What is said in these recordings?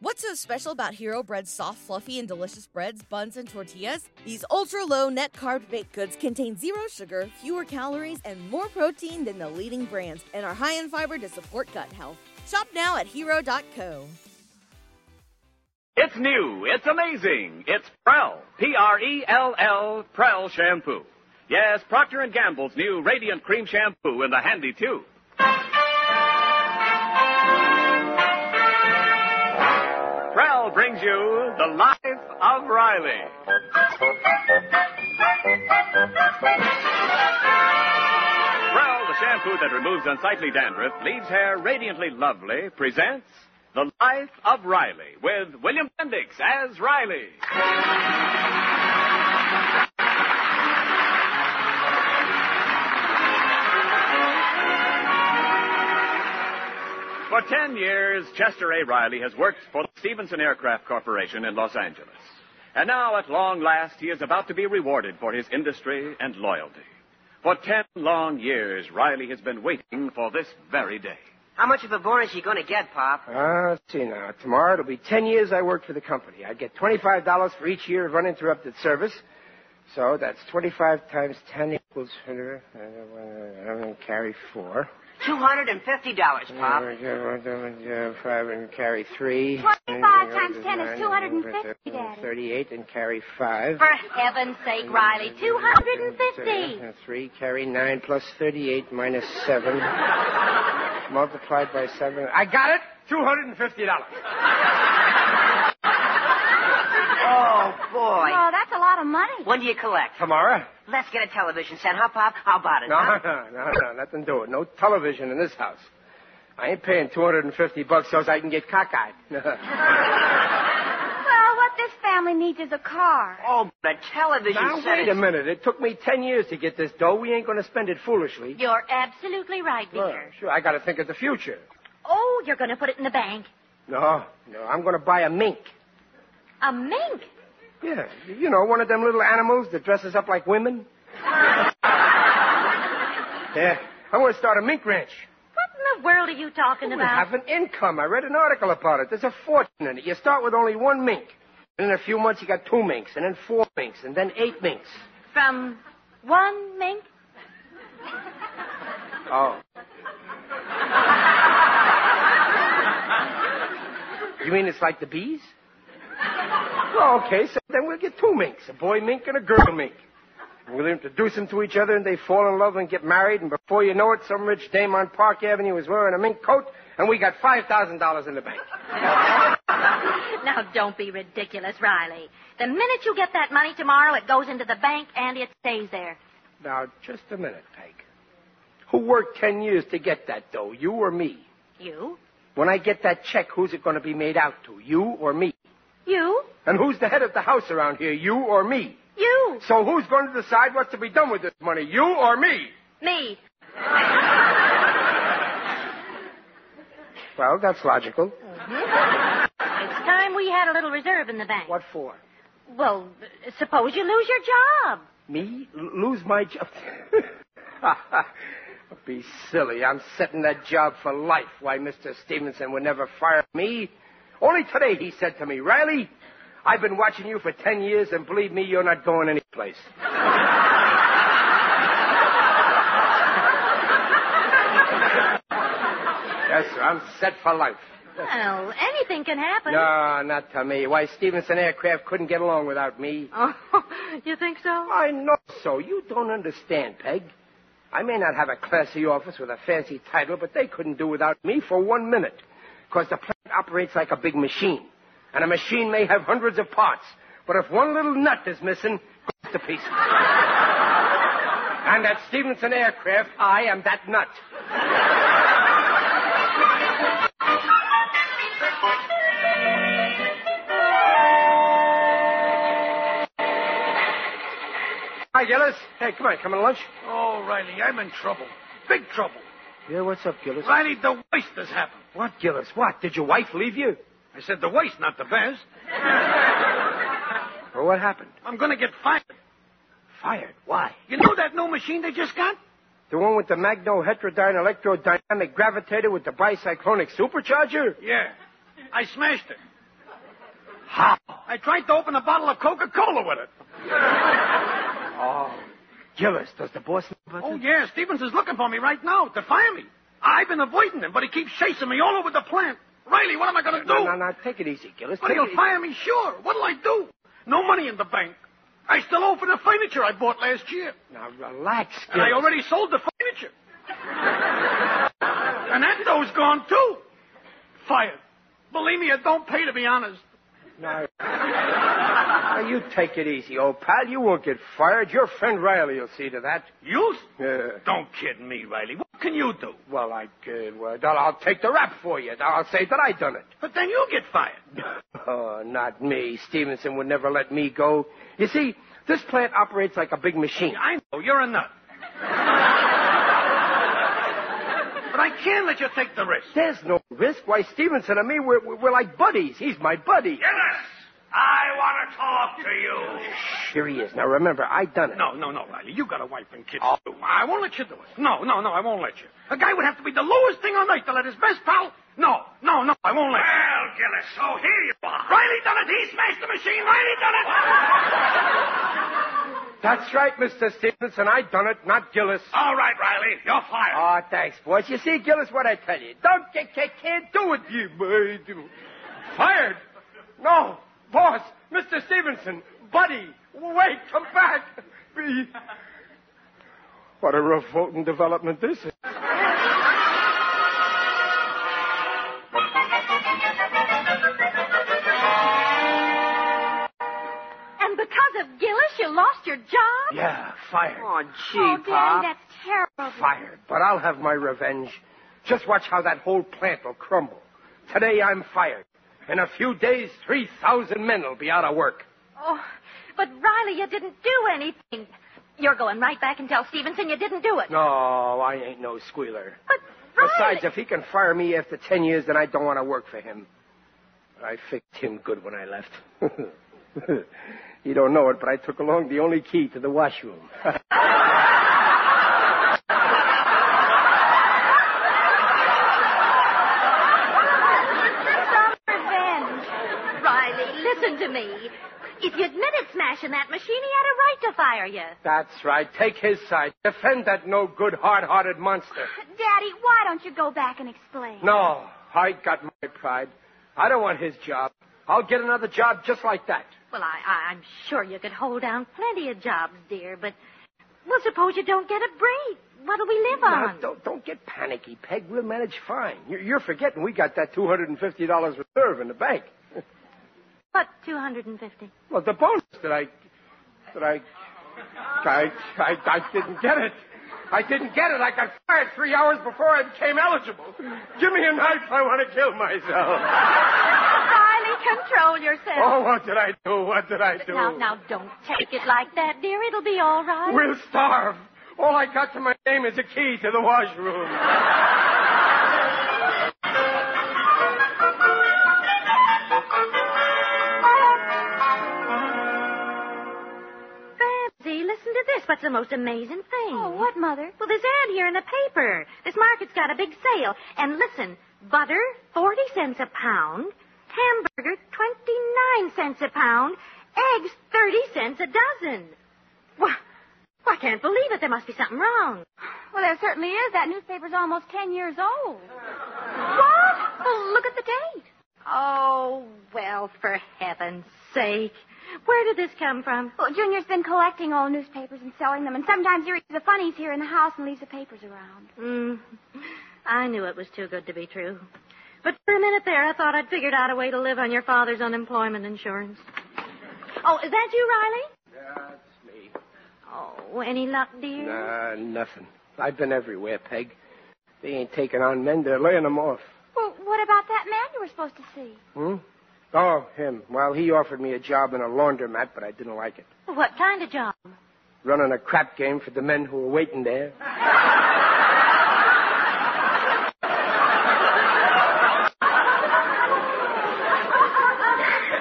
What's so special about Hero Bread's soft, fluffy, and delicious breads, buns, and tortillas? These ultra low net carb baked goods contain zero sugar, fewer calories, and more protein than the leading brands, and are high in fiber to support gut health. Shop now at hero.co. It's new. It's amazing. It's Prell. P-R-E-L-L. Prell shampoo. Yes, Procter & Gamble's new Radiant Cream Shampoo in the handy tube. Brings you The Life of Riley. Prell, the shampoo that removes unsightly dandruff, leaves hair radiantly lovely, presents The Life of Riley with William Bendix as Riley. For ten years, Chester A. Riley has worked for the Stevenson Aircraft Corporation in Los Angeles. And now, at long last, he is about to be rewarded for his industry and loyalty. For ten long years, Riley has been waiting for this very day. How much of a bonus you going to get, Pop? Ah, let's see now. Tomorrow it'll be ten years I worked for the company. I'd get twenty-five dollars for each year of uninterrupted service. So that's twenty-five times ten equals hundred. Uh, carry four. Two hundred and fifty dollars, Pop. Five and carry three. 25 times 10 is 250, Daddy. Thirty-eight and carry five. For heaven's sake, Riley, 250. Uh, Three, carry nine plus thirty-eight minus seven. multiplied by seven. I got it. Two hundred and fifty dollars. Oh, boy. Oh, that's a lot of money. When do you collect? Tomorrow? Let's get a television set, huh, Pop? How about it, No, huh? no, no, no, nothing to it. No television in this house. I ain't paying 250 bucks so I can get cockeyed. Well, what this family needs is a car. Oh, but a television now, set wait is... a minute. It took me 10 years to get this dough. We ain't going to spend it foolishly. You're absolutely right, Well, dear. sure, I got to think of the future. Oh, you're going to put it in the bank. No, no, I'm going to buy a mink. A mink. Yeah, you know, one of them little animals that dresses up like women. yeah, I want to start a mink ranch. What in the world are you talking oh, We about? have an income. I read an article about it. There's a fortune in it. You start with only one mink. And in a few months, you got two minks, and then four minks, and then eight minks. From one mink? Oh. you mean it's like the bees? Well, okay, so then we'll get two minks, a boy mink and a girl mink. And we'll introduce them to each other, and they fall in love and get married, and before you know it, some rich dame on Park Avenue is wearing a mink coat, and we got $5,000 in the bank. Now, don't be ridiculous, Riley. The minute you get that money tomorrow, it goes into the bank and it stays there. Now, just a minute, Peg. Who worked ten years to get that dough, you or me? You? When I get that check, who's it going to be made out to, you or me? You? And who's the head of the house around here, you or me? You? So who's going to decide what's to be done with this money, you or me? Me. Well, that's logical. Mm-hmm. It's time we had a little reserve in the bank. What for? Well, suppose you lose your job. Me? L- lose my job? Be silly. I'm setting that job for life. Why, Mr. Stevenson would never fire me. Only today he said to me, Riley, I've been watching you for ten years, and believe me, you're not going anyplace. yes, sir. I'm set for life. Well, anything can happen. No, not to me. Why, Stevenson Aircraft couldn't get along without me. Oh, you think so? I know so. You don't understand, Peg. I may not have a classy office with a fancy title, but they couldn't do without me for one minute. Because the operates like a big machine. And a machine may have hundreds of parts. But if one little nut is missing, it goes to pieces. and at Stevenson Aircraft, I am that nut. Hi, Gillis. Hey, come on, come on lunch. Oh, Riley, I'm in trouble. Big trouble. Yeah, what's up, Gillis? Riley, the worst has happened. What, Gillis? What? Did your wife leave you? I said the worst, not the best. Or what happened? I'm going to get fired. Fired. Why? You know that new machine they just got? The one with the magno-heterodyne electrodynamic gravitator with the bicyclonic supercharger? Yeah. I smashed it. How? I tried to open a bottle of Coca-Cola with it. Oh, Gillis, does the boss about Oh, this? yeah, Stevens is looking for me right now to fire me. I've been avoiding him, but he keeps chasing me all over the plant. Riley, what am I going to do? No, no, no, take it easy, Gillis. But Take he'll it fire me, sure. What'll I do? No money in the bank. I still owe for the furniture I bought last year. Now, relax, And Gillis. I already sold the furniture. and dough's gone, too. Fired. Believe me, it don't pay to be honest. Now, now, you take it easy, old pal. You won't get fired. Your friend Riley will see to that. You? Yeah. Don't kid me, Riley. What can you do? Well, I could. Well, I'll take the rap for you. I'll say that I done it. But then you'll get fired. Oh, not me. Stevenson would never let me go. You see, this plant operates like a big machine. I know, you're a nut. but I can't let you take the risk. There's no risk. Why, Stevenson and me, we're, we're like buddies. He's my buddy. Yes, to talk to you. Here he is. Now, remember, I done it. No, no, no, Riley. You got a wife and kids, Oh. too. I won't let you do it. No, no, no, I won't let you. A guy would have to be the lowest thing on earth to let his best pal... No, no, no, I won't let you. Well, Gillis, so here you are. Riley done it. He smashed the machine. Riley done it. That's right, Mr. Stevenson. I done it, not Gillis. All right, Riley, you're fired. Oh, thanks, boys. You see, Gillis, what I tell you. Don't get, get can't do it, you boy. Fired. No, boss, Mr. Stevenson, buddy, wait, come back. Be... What a revolting development this is. And because of Gillis, you lost your job? Yeah, fired. Oh, gee, oh, Pop. Daddy, that's terrible. Fired. But I'll have my revenge. Just watch how that whole plant will crumble. Today I'm fired. In a few days, 3,000 men will be out of work. Oh, but Riley, you didn't do anything. You're going right back and tell Stevenson you didn't do it. No, I ain't no squealer. But Riley... Besides, if he can fire me after ten years, then I don't want to work for him. I fixed him good when I left. you don't know it, but I took along the only key to the washroom. Revenge. Riley, listen to me. If you admitted smashing that machine, he had a right to fire you. That's right. Take his side. Defend that no good, hard-hearted monster. Daddy, why don't you go back and explain? No, I got my pride. I don't want his job. I'll get another job just like that. Well, I, I, I'm sure you could hold down plenty of jobs, dear, but well, suppose you don't get a break. What'll we live Now, on? don't, don't get panicky, Peg. We'll manage fine. You're, you're forgetting we got that $250 reserve in the bank. What, 250? Well, the bonus that I, that I, I, I, I didn't get it. I didn't get it. I got fired three hours before I became eligible. Give me a knife. I want to kill myself. Riley, control yourself. Oh, what did I do? What did I do? Now, now, don't take it like that, dear. It'll be all right. We'll starve. All I got to my name is a key to the washroom. This. What's the most amazing thing? Oh, what, Mother? Well, there's ad here in the paper. This market's got a big sale. And listen, butter, 40 cents a pound. Hamburger, 29 cents a pound. Eggs, 30 cents a dozen. Why, I can't believe it. There must be something wrong. Well, there certainly is. That newspaper's almost ten years old. What? Well, look at the date. Oh, well, for heaven's sake. Where did this come from? Well, Junior's been collecting old newspapers and selling them, and sometimes he reads the funnies here in the house and leaves the papers around. Mm, I knew it was too good to be true. But for a minute there, I thought I'd figured out a way to live on your father's unemployment insurance. Oh, is that you, Riley? That's me. Oh, any luck, dear? Nah, nothing. I've been everywhere, Peg. They ain't taking on men, they're laying them off. Well, what about that man you were supposed to see? Hmm? Oh, him. Well, he offered me a job in a laundromat, but I didn't like it. What kind of job? Running a crap game for the men who were waiting there.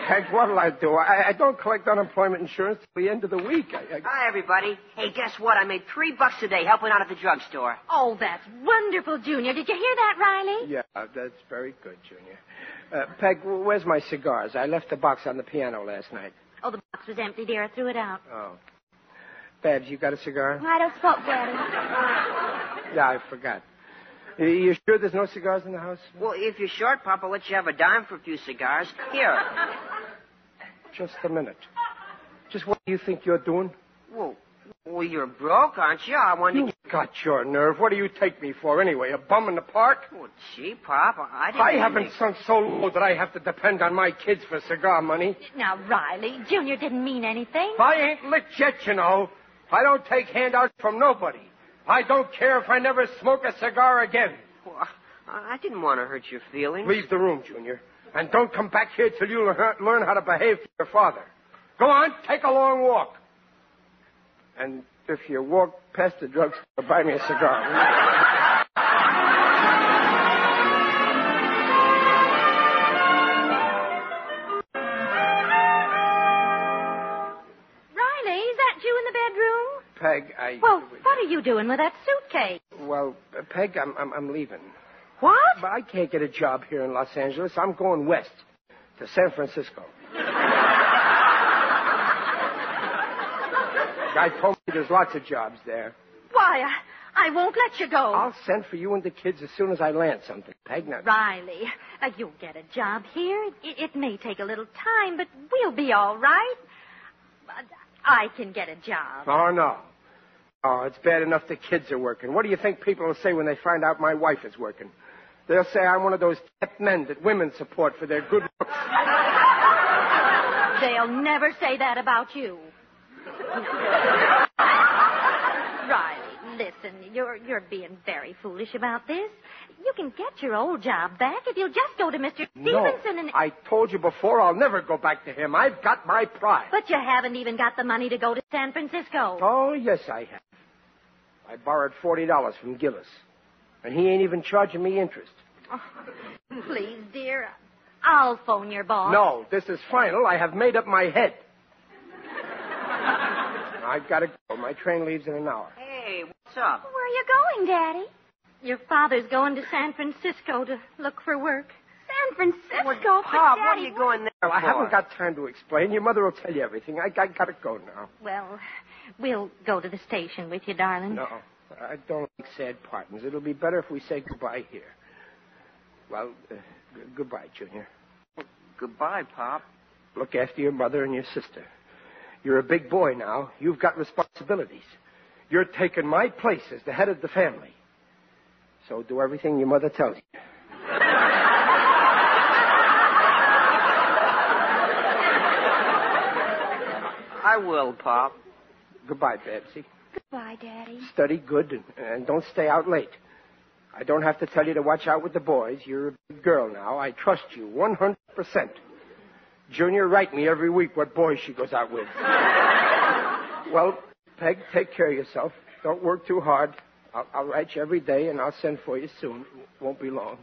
Heck, what'll I do? I, I don't collect unemployment insurance till the end of the week. I, I... Hi, everybody. Hey, guess what? I made three bucks a day helping out at the drugstore. Oh, that's wonderful, Junior. Did you hear that, Riley? Yeah, that's very good, Junior. Uh, Peg, where's my cigars? I left the box on the piano last night. Oh, the box was empty, dear. I threw it out. Oh. Babs, you got a cigar? I don't smoke, Daddy. Yeah, I forgot. You- You sure there's no cigars in the house? Well, if you're short, Papa, I'll let you have a dime for a few cigars. Here. Just a minute. Just what do you think you're doing? Well, well, you're broke, aren't you? I wanted You got your nerve. What do you take me for anyway? A bum in the park? to. Well, gee, Pop, I didn't. I haven't to- sunk so low that I have to depend on my kids for cigar money. Now, Riley, Junior didn't mean anything. I ain't lit yet, you know. I don't take handouts from nobody. I don't care if I never smoke a cigar again. Well, I I didn't want to hurt your feelings. Leave the room, Junior. And don't come back here till you learn, learn how to behave to your father. Go on, take a long walk. And if you walk past the drugstore, buy me a cigar. Riley, is that you in the bedroom? Peg, I. Well, what are you doing with that suitcase? Well, uh, Peg, I'm, I'm, I'm leaving. What? But I can't get a job here in Los Angeles. I'm going west to San Francisco. Guy told you there's lots of jobs there. Why, I, I won't let you go. I'll send for you and the kids as soon as I land something. Peg, now. Riley, uh, you'll get a job here. It, it may take a little time, but we'll be all right. Uh, I can get a job. Oh, no. Oh, it's bad enough the kids are working. What do you think people will say when they find out my wife is working? They'll say I'm one of those kept men that women support for their good looks. They'll never say that about you. Riley, listen, you're you're being very foolish about this. You can get your old job back if you'll just go to Mr. Stevenson No, and. I told you before I'll never go back to him. I've got my pride. But you haven't even got the money to go to San Francisco. Oh, yes, I have. I borrowed $40 from Gillis. And he ain't even charging me interest. Oh, please, dear, I'll phone your boss. No, this is final. I have made up my head. I've got to go. My train leaves in an hour. Hey, what's up? Where are you going, Daddy? Your father's going to San Francisco to look for work. San Francisco. Well, but Pop, what are you going there Well, I haven't got time to explain. Your mother will tell you everything. I, I got to go now. Well, we'll go to the station with you, darling. No, I don't like sad partings. It'll be better if we say goodbye here. Well, uh, g- goodbye, Junior. Goodbye, Pop. Look after your mother and your sister. You're a big boy now. You've got responsibilities. You're taking my place as the head of the family. So do everything your mother tells you. I will, Pop. Goodbye, Babsy. Goodbye, Daddy. Study good and, and don't stay out late. I don't have to tell you to watch out with the boys. You're a big girl now. I trust you 100%. Junior, write me every week what boys she goes out with. well, Peg, take care of yourself. Don't work too hard. I'll, I'll write you every day, and I'll send for you soon. Won't be long.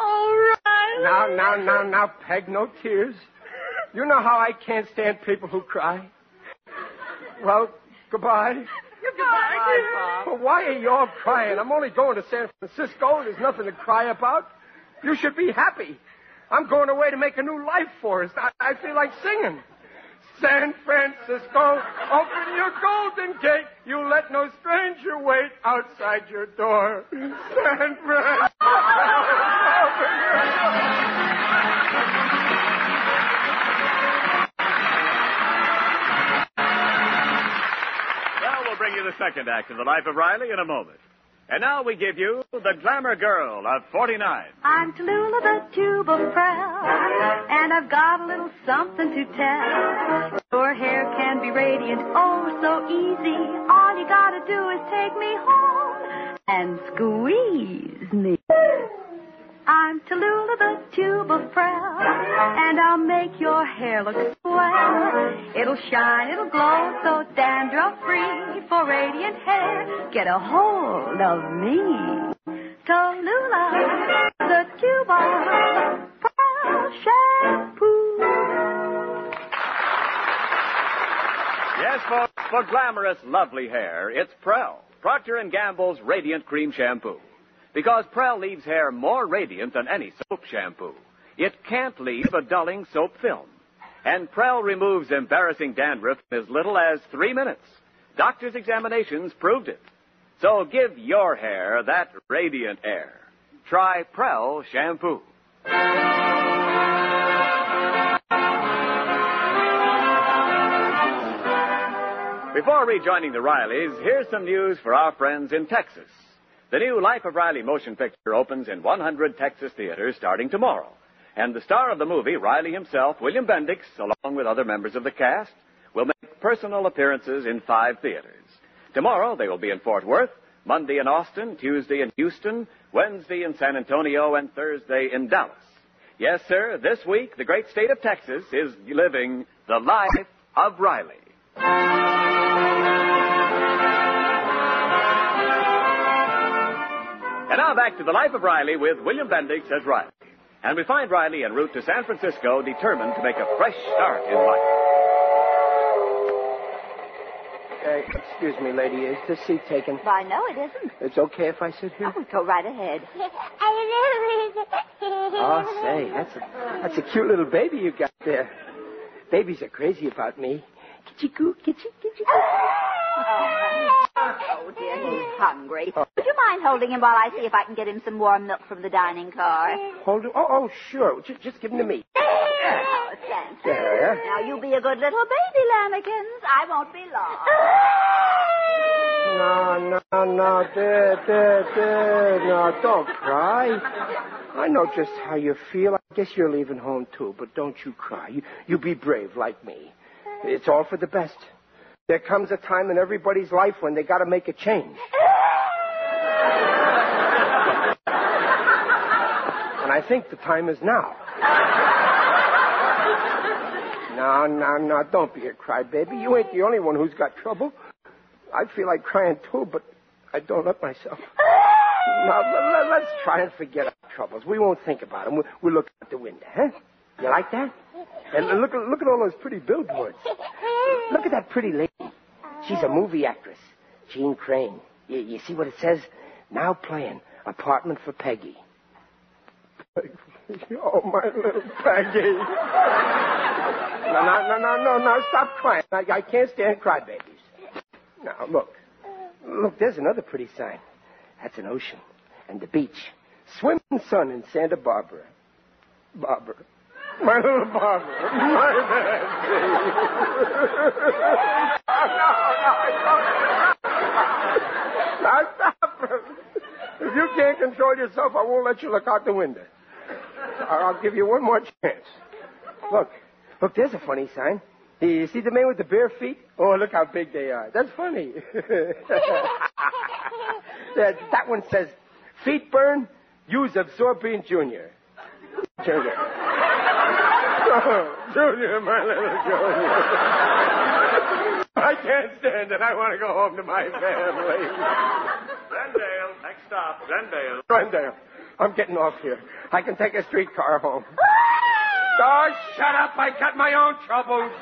All right. Now, now, now, now, Peg, no tears. You know how I can't stand people who cry. Well, goodbye. Goodbye, Pop. Well, why are you all crying? I'm only going to San Francisco. There's nothing to cry about. You should be happy. I'm going away to make a new life for us. I, I feel like singing. San Francisco, open your golden gate. You let no stranger wait outside your door. San Francisco, open your Well, we'll bring you the second act of the life of Riley in a moment. And now we give you the glamour girl of 49. I'm Tallulah, the tube of and I've got a little something to tell. Your hair can be radiant, oh so easy. All you gotta do is take me home and squeeze me. I'm Tallulah, the tube of Prell, and I'll make your hair look swell. It'll shine, it'll glow, so dandruff free. For radiant hair, get a hold of me. Tallulah, the tube of Prell shampoo. Yes, folks, for glamorous, lovely hair, it's Prell, Procter & Gamble's Radiant Cream Shampoo. Because Prell leaves hair more radiant than any soap shampoo. it can't leave a dulling soap film. And Prell removes embarrassing dandruff in as little as three minutes. Doctors' examinations proved it. So give your hair that radiant air. Try Prell shampoo. Before rejoining the Rileys, here's some news for our friends in Texas. The new Life of Riley motion picture opens in 100 Texas theaters starting tomorrow. And the star of the movie, Riley himself, William Bendix, along with other members of the cast, will make personal appearances in five theaters. Tomorrow they will be in Fort Worth, Monday in Austin, Tuesday in Houston, Wednesday in San Antonio, and Thursday in Dallas. Yes, sir, this week the great state of Texas is living the life of Riley. And now back to the life of Riley with William Bendix as Riley. And we find Riley en route to San Francisco determined to make a fresh start in life. Uh, excuse me, lady. Is this seat taken? Why, no, it isn't. It's okay if I sit here? Oh, go right ahead. Oh, say, that's a, that's a cute little baby you got there. Babies are crazy about me. Kitchy goo, kitchy, kitchy Oh, dear, he's hungry. Would you mind holding him while I see if I can get him some warm milk from the dining car? Hold it. Oh, oh, sure. Just, just give him to me. Oh, thanks. There. Now, you be a good little baby, Lambikins. I won't be long. No, no, no, there, there, there. No, don't cry. I know just how you feel. I guess you're leaving home too, but don't you cry. You, you be brave like me. It's all for the best. There comes a time in everybody's life when they got to make a change. I think the time is now. No, no, no, don't be a crybaby. You ain't the only one who's got trouble. I feel like crying too, but I don't let myself. Now, let, us try and forget our troubles. We won't think about them. We'll, we'll look out the window, huh? You like that? And look, look at all those pretty billboards. Look at that pretty lady. She's a movie actress, Jeanne Crain. You, you see what it says? Now playing Apartment for Peggy. Oh, my little Peggy. No, no, no, no, no, no, stop crying. I, I can't stand crybabies. Now, look. Look, there's another pretty sign. That's an ocean and the beach. Swimming sun in Santa Barbara. Barbara. My little Barbara. My baby. now stop. If you can't control yourself, I won't let you look out the window. I'll give you one more chance. Look. Look, there's a funny sign. You see the man with the bare feet? Oh, look how big they are. That's funny. that, that one says, feet burn, use Absorbine Junior. Junior. Oh, Junior, my little Junior. I can't stand it. I want to go home to my family. Glendale, next stop, Glendale. Glendale. I'm getting off here. I can take a streetcar home. Oh, shut up. I got my own troubles.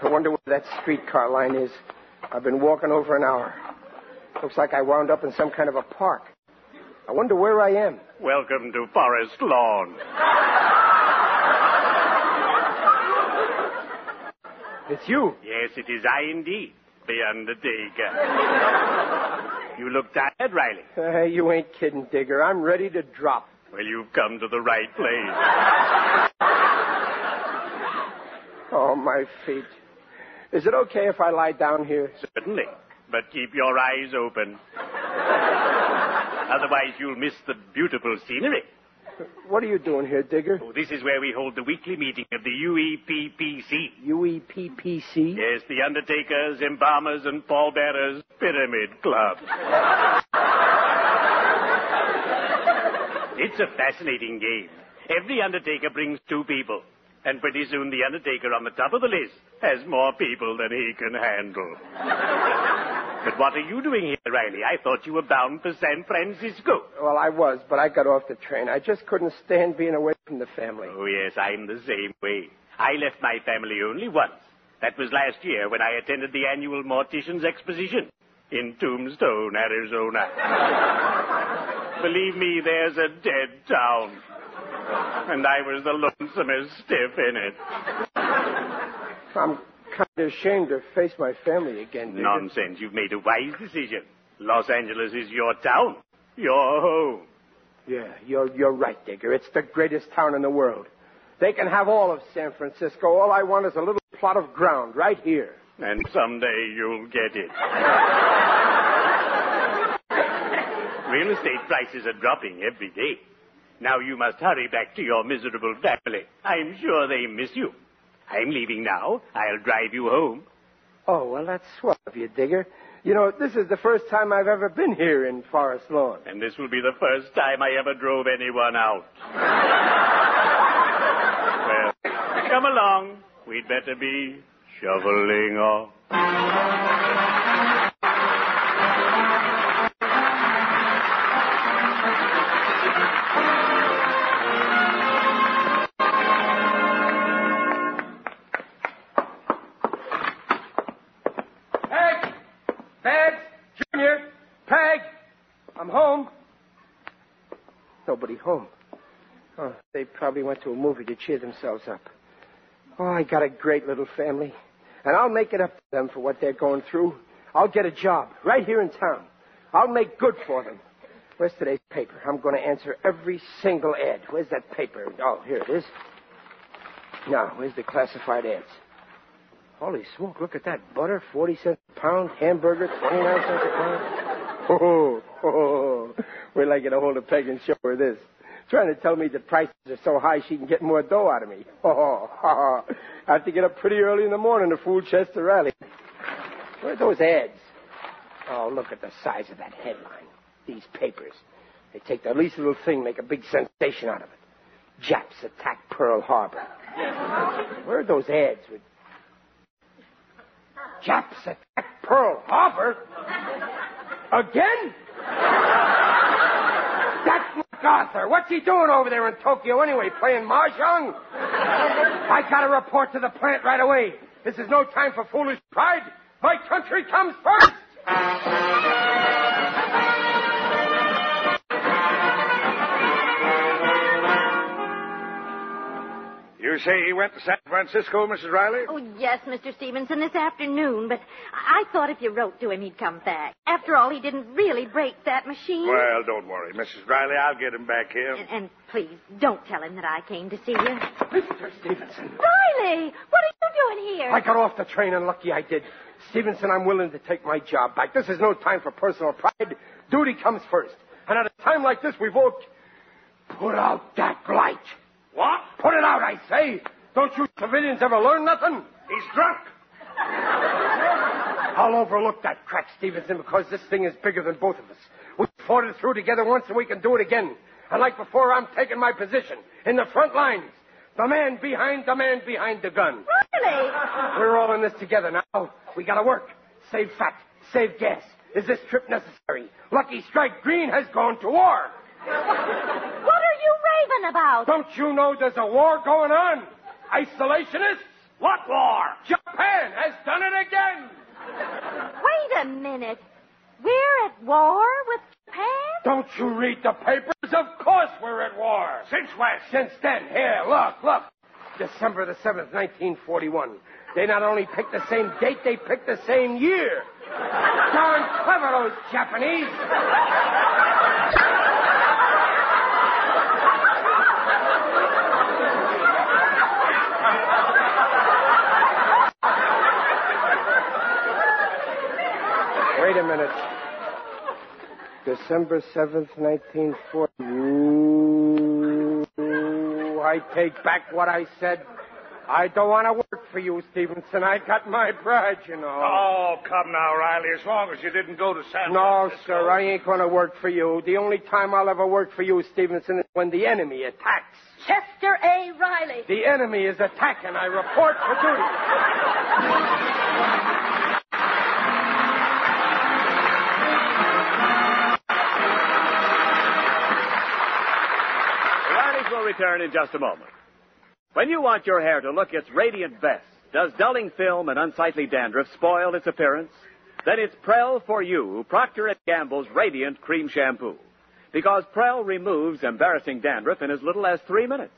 I wonder where that streetcar line is. I've been walking over an hour. Looks like I wound up in some kind of a park. I wonder where I am. Welcome to Forest Lawn. It's you. Yes, it is I indeed, the Undertaker. you look tired, Riley. Uh, you ain't kidding, Digger. I'm ready to drop. Well, you've come to the right place. Oh, my feet. Is it okay if I lie down here? Certainly. But keep your eyes open. Otherwise, you'll miss the beautiful scenery. What are you doing here, Digger? Oh, this is where we hold the weekly meeting of the UEPPC. UEPPC? Yes, the Undertakers, Embalmers, and Pallbearers Pyramid Club. it's a fascinating game. Every Undertaker brings two people. And pretty soon the Undertaker on the top of the list has more people than he can handle. But what are you doing here, Riley? I thought you were bound for San Francisco. Well, I was, but I got off the train. I just couldn't stand being away from the family. Oh, yes, I'm the same way. I left my family only once. That was last year when I attended the annual Mortician's Exposition in Tombstone, Arizona. Believe me, there's a dead town. And I was the lonesomest stiff in it. I'm kind of ashamed to face my family again, Digger. Nonsense. You've made a wise decision. Los Angeles is your town, your home. Yeah, you're, you're right, Digger. It's the greatest town in the world. They can have all of San Francisco. All I want is a little plot of ground right here. And someday you'll get it. Real estate prices are dropping every day. Now you must hurry back to your miserable family. I'm sure they miss you. I'm leaving now. I'll drive you home. Oh, well, that's swell of you, Digger. You know, this is the first time I've ever been here in Forest Lawn. And this will be the first time I ever drove anyone out. well, come along. We'd better be shoveling off. Oh, they probably went to a movie to cheer themselves up. Oh, I got a great little family. And I'll make it up to them for what they're going through. I'll get a job right here in town. I'll make good for them. Where's today's paper? I'm going to answer every single ad. Where's that paper? Oh, here it is. Now, where's the classified ads? Holy smoke, look at that. Butter, 40 cents a pound. Hamburger, 29 cents a pound. Oh, oh, oh. Wait till I get a hold of Peg and show her this. Trying to tell me that prices are so high she can get more dough out of me. Oh, oh, oh. I have to get up pretty early in the morning to fool Chester Riley. Where are those ads? Oh, look at the size of that headline. These papers. They take the least little thing, make a big sensation out of it. Japs attack Pearl Harbor. Where are those ads with Japs attack Pearl Harbor? Again? MacArthur. What's he doing over there in Tokyo anyway? Playing mahjong? I gotta report to the plant right away. This is no time for foolish pride. My country comes first. You say he went to San Francisco, Mrs. Riley? Oh, yes, Mr. Stevenson, this afternoon, but I I thought if you wrote to him, he'd come back. After all, he didn't really break that machine. Well, don't worry, Mrs. Riley. I'll get him back here. And, and please, don't tell him that I came to see you. Mr. Stevenson. Riley, what are you doing here? I got off the train and lucky I did. Stevenson, I'm willing to take my job back. This is no time for personal pride. Duty comes first. And at a time like this, we've all... Put out that light. What? Put it out, I say. Don't you civilians ever learn nothing? He's drunk. I'll overlook that crack, Stevenson, because this thing is bigger than both of us. We fought it through together once and we can do it again. And like before, I'm taking my position in the front lines. The man behind the man behind the gun. Really? We're all in this together now. We gotta work. Save fat. Save gas. Is this trip necessary? Lucky Strike Green has gone to war. What raving about? Don't you know there's a war going on? Isolationists? What war? Japan has done it again. Wait a minute. We're at war with Japan? Don't you read the papers? Of course we're at war. Since when? Since then, here, look, look. December the 7th, 1941. They not only picked the same date, they picked the same year. Darn clever, those Japanese. Wait a minute. December 7th, 1940. Ooh, I take back what I said. I don't want to work for you, Stevenson. I got my pride, you know. Oh, come now, Riley. As long as you didn't go to San No, Francisco. sir, I ain't going to work for you. The only time I'll ever work for you, Stevenson, is when the enemy attacks. Chester A. Riley. The enemy is attacking. I report for duty. Will return in just a moment. When you want your hair to look its radiant best, Does dulling film and unsightly dandruff spoil its appearance? Then it's Prell for you, Procter & Gamble's Radiant Cream Shampoo. Because Prell removes embarrassing dandruff in as little as three minutes.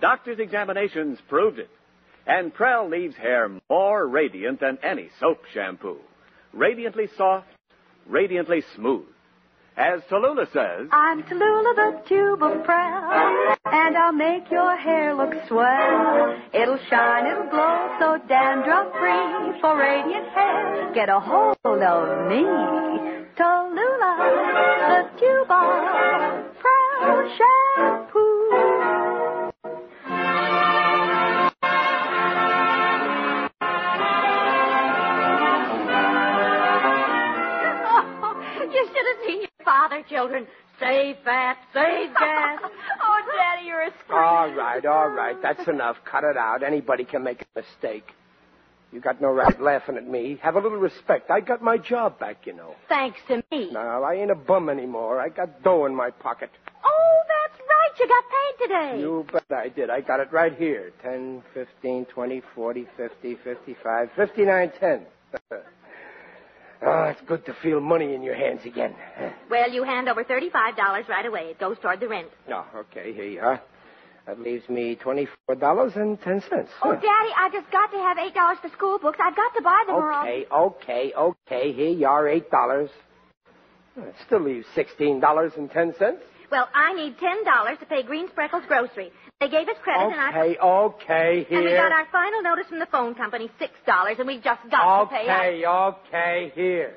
Doctors' examinations proved it. And Prell leaves hair more radiant than any soap shampoo. Radiantly soft, radiantly smooth. As Tallulah says, I'm Tallulah, the tube of Prell, and I'll make your hair look swell. It'll shine, it'll glow, so dandruff free. For radiant hair, get a hold of me. Tallulah, the tube of Prell shampoo. you should have seen father, children. Save fat, save gas. oh, Daddy, you're a scream. All right, all right. That's enough. Cut it out. Anybody can make a mistake. You got no right laughing at me. Have a little respect. I got my job back, you know. Thanks to me. No, I ain't a bum anymore. I got dough in my pocket. Oh, that's right. You got paid today. You bet I did. I got it right here. Ten, fifteen, twenty, forty, fifty, fifty-five, fifty-nine, ten. Oh, it's good to feel money in your hands again. Well, you hand over $35 right away. It goes toward the rent. No, okay, here you are. That leaves me twenty-four dollars and ten cents. Oh, Daddy, I just got to have eight dollars for school books. I've got to buy them or else. Okay, okay, okay. Here you are, eight dollars. That still leaves sixteen dollars and ten cents. Well, I need $10 to pay Green Spreckles grocery. They gave us credit and I... Okay, okay, here. And we got our final notice from the phone company, $6, and we've just got to pay it. Okay, okay, here.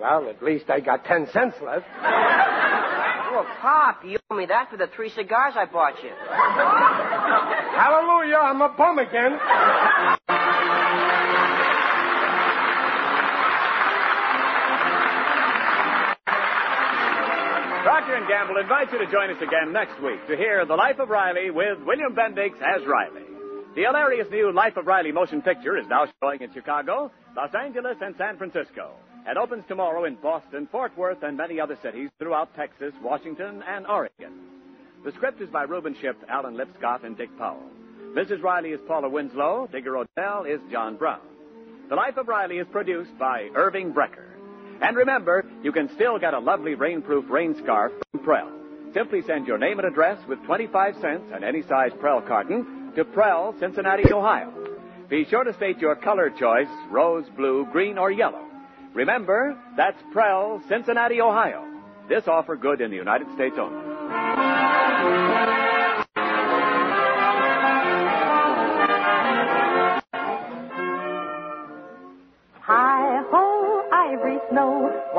Well, at least I got ten cents left. Well, oh, Pop, you owe me that for the three cigars I bought you. Hallelujah, I'm a bum again. Procter & Gamble invites you to join us again next week to hear The Life of Riley with William Bendix as Riley. The hilarious new Life of Riley motion picture is now showing in Chicago, Los Angeles, and San Francisco, and opens tomorrow in Boston, Fort Worth, and many other cities throughout Texas, Washington, and Oregon. The script is by Reuben Ship, Alan Lipscott, and Dick Powell. Mrs. Riley is Paula Winslow. Digger O'Dell is John Brown. The Life of Riley is produced by Irving Brecker. And remember, you can still get a lovely rainproof rain scarf from Prell. Simply send your name and address with 25 cents and any size Prell carton to Prell, Cincinnati, Ohio. Be sure to state your color choice, rose, blue, green, or yellow. Remember, that's Prell, Cincinnati, Ohio. This offer good in the United States only.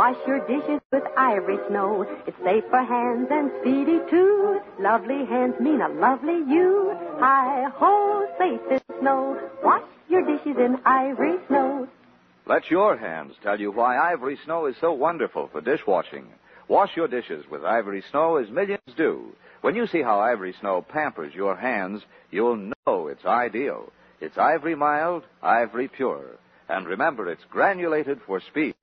Wash your dishes with ivory snow. It's safe for hands and speedy too. Lovely hands mean a lovely you. Hi ho, safe in snow. Wash your dishes in ivory snow. Let your hands tell you why Ivory Snow is so wonderful for dishwashing. Wash your dishes with Ivory Snow as millions do. When you see how Ivory Snow pampers your hands, you'll know it's ideal. It's Ivory Mild, Ivory Pure. And remember, it's granulated for speed.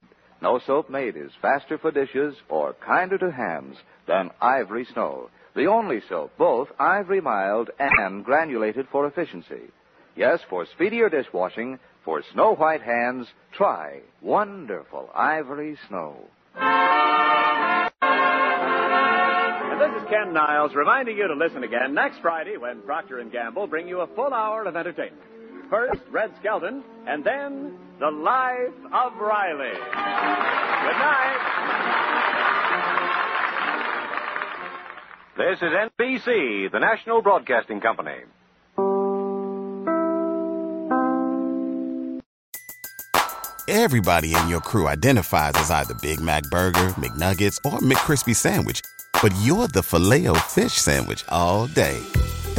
No soap made is faster for dishes or kinder to hands than Ivory Snow. The only soap, both Ivory Mild and granulated for efficiency. Yes, for speedier dishwashing, for snow white hands, try wonderful Ivory Snow. And this is Ken Niles reminding you to listen again next Friday when Procter & Gamble bring you a full hour of entertainment. First, Red Skelton, and then The Life of Riley. Good night. This is NBC, the National Broadcasting Company. Everybody in your crew identifies as either Big Mac Burger, McNuggets, or McCrispy Sandwich. But you're the Filet-O-Fish Sandwich all day.